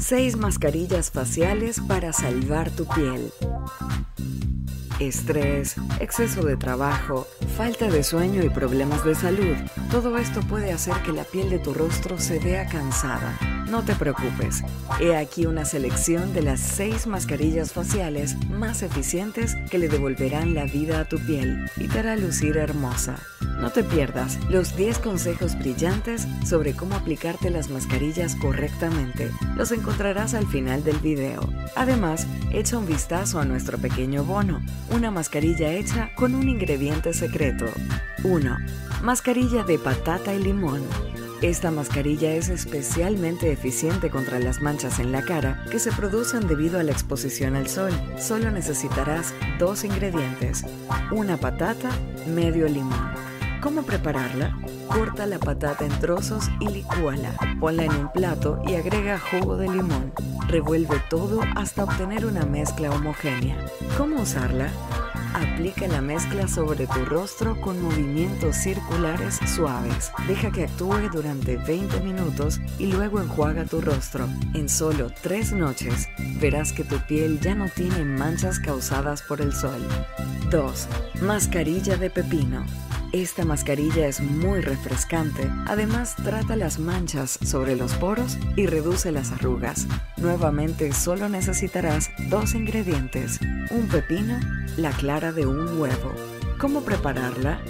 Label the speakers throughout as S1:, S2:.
S1: 6 mascarillas faciales para salvar tu piel. Estrés, exceso de trabajo, falta de sueño y problemas de salud. Todo esto puede hacer que la piel de tu rostro se vea cansada. No te preocupes. He aquí una selección de las 6 mascarillas faciales más eficientes que le devolverán la vida a tu piel y te hará lucir hermosa. No te pierdas los 10 consejos brillantes sobre cómo aplicarte las mascarillas correctamente. Los encontrarás al final del video. Además, echa un vistazo a nuestro pequeño bono, una mascarilla hecha con un ingrediente secreto. 1. Mascarilla de patata y limón. Esta mascarilla es especialmente eficiente contra las manchas en la cara que se producen debido a la exposición al sol. Solo necesitarás dos ingredientes, una patata, medio limón. ¿Cómo prepararla? Corta la patata en trozos y licúala. Ponla en un plato y agrega jugo de limón. Revuelve todo hasta obtener una mezcla homogénea. ¿Cómo usarla? Aplica la mezcla sobre tu rostro con movimientos circulares suaves. Deja que actúe durante 20 minutos y luego enjuaga tu rostro. En solo 3 noches verás que tu piel ya no tiene manchas causadas por el sol. 2. Mascarilla de pepino. Esta mascarilla es muy refrescante, además trata las manchas sobre los poros y reduce las arrugas. Nuevamente solo necesitarás dos ingredientes, un pepino, la clara de un huevo. ¿Cómo prepararla?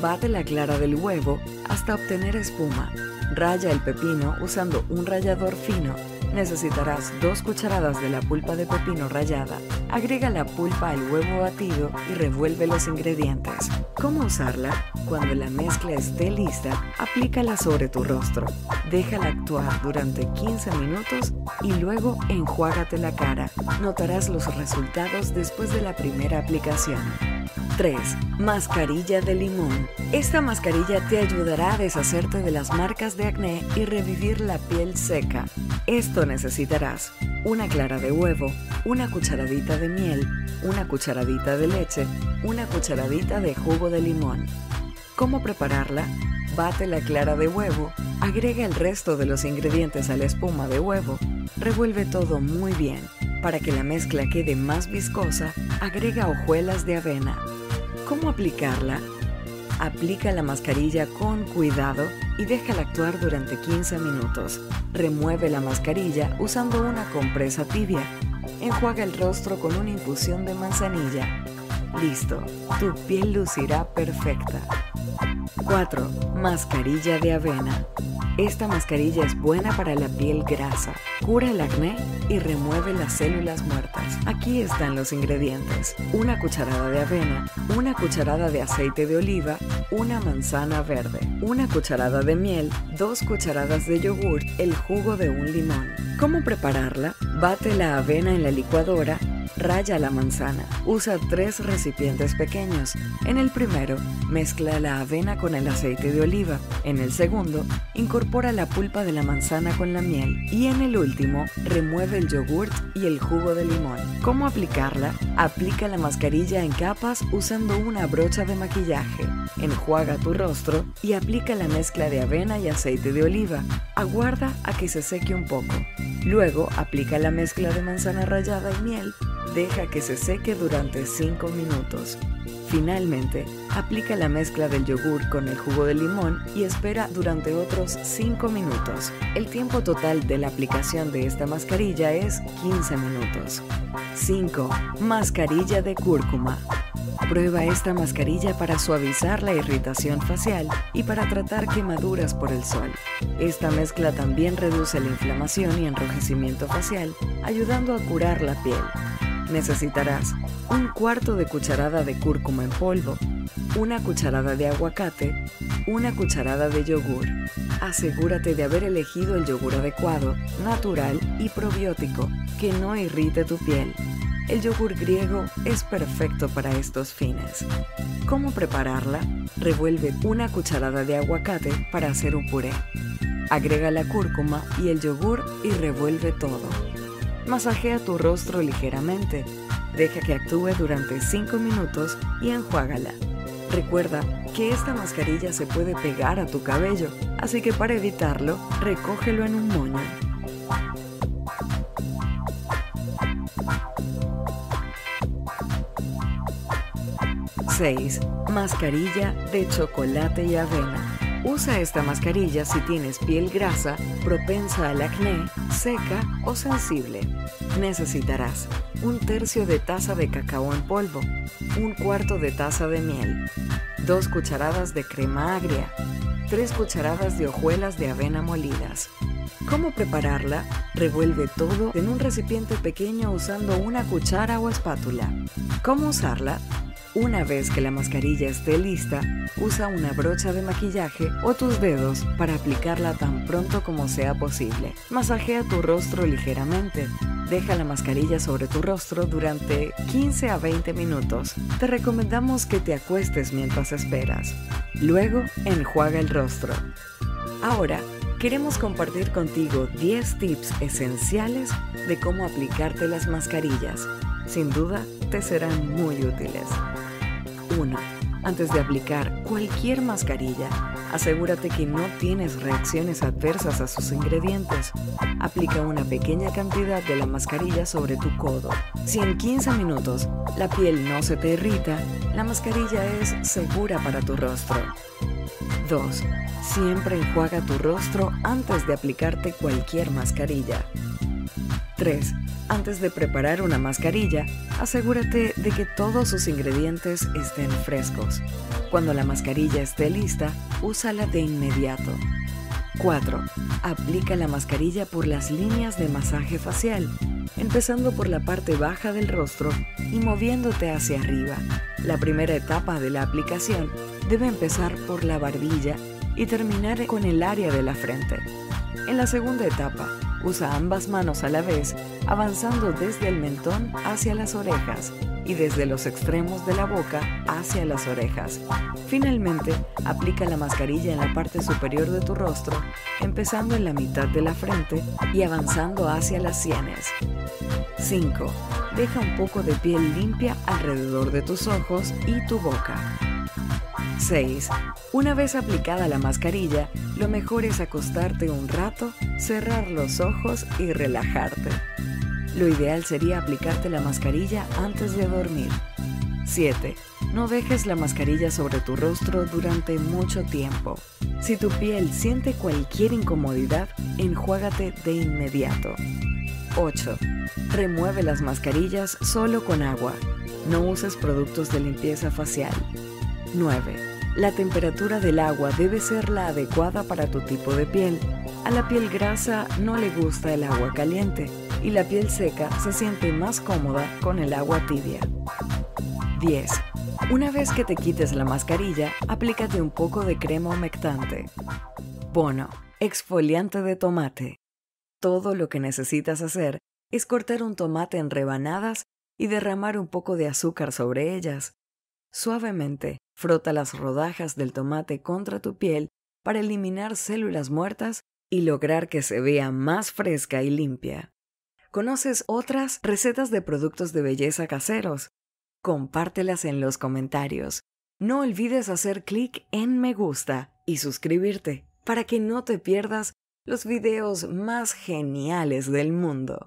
S1: Bate la clara del huevo hasta obtener espuma. Raya el pepino usando un rallador fino Necesitarás dos cucharadas de la pulpa de pepino rallada. Agrega la pulpa al huevo batido y revuelve los ingredientes. ¿Cómo usarla? Cuando la mezcla esté lista, aplícala sobre tu rostro. Déjala actuar durante 15 minutos y luego enjuágate la cara. Notarás los resultados después de la primera aplicación. 3. Mascarilla de limón. Esta mascarilla te ayudará a deshacerte de las marcas de acné y revivir la piel seca. Esto necesitarás una clara de huevo, una cucharadita de miel, una cucharadita de leche, una cucharadita de jugo de limón. ¿Cómo prepararla? Bate la clara de huevo, agrega el resto de los ingredientes a la espuma de huevo, revuelve todo muy bien. Para que la mezcla quede más viscosa, agrega hojuelas de avena. ¿Cómo aplicarla? Aplica la mascarilla con cuidado y déjala actuar durante 15 minutos. Remueve la mascarilla usando una compresa tibia. Enjuaga el rostro con una infusión de manzanilla. Listo, tu piel lucirá perfecta. 4. Mascarilla de avena. Esta mascarilla es buena para la piel grasa, cura el acné y remueve las células muertas. Aquí están los ingredientes. Una cucharada de avena, una cucharada de aceite de oliva, una manzana verde, una cucharada de miel, dos cucharadas de yogur, el jugo de un limón. ¿Cómo prepararla? Bate la avena en la licuadora Raya la manzana. Usa tres recipientes pequeños. En el primero, mezcla la avena con el aceite de oliva. En el segundo, incorpora la pulpa de la manzana con la miel. Y en el último, remueve el yogurt y el jugo de limón. ¿Cómo aplicarla? Aplica la mascarilla en capas usando una brocha de maquillaje. Enjuaga tu rostro y aplica la mezcla de avena y aceite de oliva. Aguarda a que se seque un poco. Luego aplica la mezcla de manzana rallada y miel Deja que se seque durante 5 minutos. Finalmente, aplica la mezcla del yogur con el jugo de limón y espera durante otros 5 minutos. El tiempo total de la aplicación de esta mascarilla es 15 minutos. 5. Mascarilla de cúrcuma. Prueba esta mascarilla para suavizar la irritación facial y para tratar quemaduras por el sol. Esta mezcla también reduce la inflamación y enrojecimiento facial, ayudando a curar la piel necesitarás un cuarto de cucharada de cúrcuma en polvo, una cucharada de aguacate, una cucharada de yogur. Asegúrate de haber elegido el yogur adecuado, natural y probiótico, que no irrite tu piel. El yogur griego es perfecto para estos fines. ¿Cómo prepararla? Revuelve una cucharada de aguacate para hacer un puré. Agrega la cúrcuma y el yogur y revuelve todo. Masajea tu rostro ligeramente. Deja que actúe durante 5 minutos y enjuágala. Recuerda que esta mascarilla se puede pegar a tu cabello, así que para evitarlo, recógelo en un moño. Mascarilla de chocolate y avena. Usa esta mascarilla si tienes piel grasa, propensa al acné, seca o sensible. Necesitarás un tercio de taza de cacao en polvo, un cuarto de taza de miel, dos cucharadas de crema agria, tres cucharadas de hojuelas de avena molidas. ¿Cómo prepararla? Revuelve todo en un recipiente pequeño usando una cuchara o espátula. ¿Cómo usarla? Una vez que la mascarilla esté lista, usa una brocha de maquillaje o tus dedos para aplicarla tan pronto como sea posible. Masajea tu rostro ligeramente. Deja la mascarilla sobre tu rostro durante 15 a 20 minutos. Te recomendamos que te acuestes mientras esperas. Luego, enjuaga el rostro. Ahora, queremos compartir contigo 10 tips esenciales de cómo aplicarte las mascarillas. Sin duda, te serán muy útiles. 1. Antes de aplicar cualquier mascarilla, asegúrate que no tienes reacciones adversas a sus ingredientes. Aplica una pequeña cantidad de la mascarilla sobre tu codo. Si en 15 minutos la piel no se te irrita, la mascarilla es segura para tu rostro. 2. Siempre enjuaga tu rostro antes de aplicarte cualquier mascarilla. 3. Antes de preparar una mascarilla, asegúrate de que todos sus ingredientes estén frescos. Cuando la mascarilla esté lista, úsala de inmediato. 4. Aplica la mascarilla por las líneas de masaje facial, empezando por la parte baja del rostro y moviéndote hacia arriba. La primera etapa de la aplicación debe empezar por la barbilla y terminar con el área de la frente. En la segunda etapa, Usa ambas manos a la vez, avanzando desde el mentón hacia las orejas y desde los extremos de la boca hacia las orejas. Finalmente, aplica la mascarilla en la parte superior de tu rostro, empezando en la mitad de la frente y avanzando hacia las sienes. 5. Deja un poco de piel limpia alrededor de tus ojos y tu boca. 6. Una vez aplicada la mascarilla, lo mejor es acostarte un rato, cerrar los ojos y relajarte. Lo ideal sería aplicarte la mascarilla antes de dormir. 7. No dejes la mascarilla sobre tu rostro durante mucho tiempo. Si tu piel siente cualquier incomodidad, enjuágate de inmediato. 8. Remueve las mascarillas solo con agua. No uses productos de limpieza facial. 9. La temperatura del agua debe ser la adecuada para tu tipo de piel. A la piel grasa no le gusta el agua caliente y la piel seca se siente más cómoda con el agua tibia. 10. Una vez que te quites la mascarilla, aplícate un poco de crema humectante. Bono, exfoliante de tomate. Todo lo que necesitas hacer es cortar un tomate en rebanadas y derramar un poco de azúcar sobre ellas. Suavemente, frota las rodajas del tomate contra tu piel para eliminar células muertas y lograr que se vea más fresca y limpia. ¿Conoces otras recetas de productos de belleza caseros? Compártelas en los comentarios. No olvides hacer clic en me gusta y suscribirte para que no te pierdas los videos más geniales del mundo.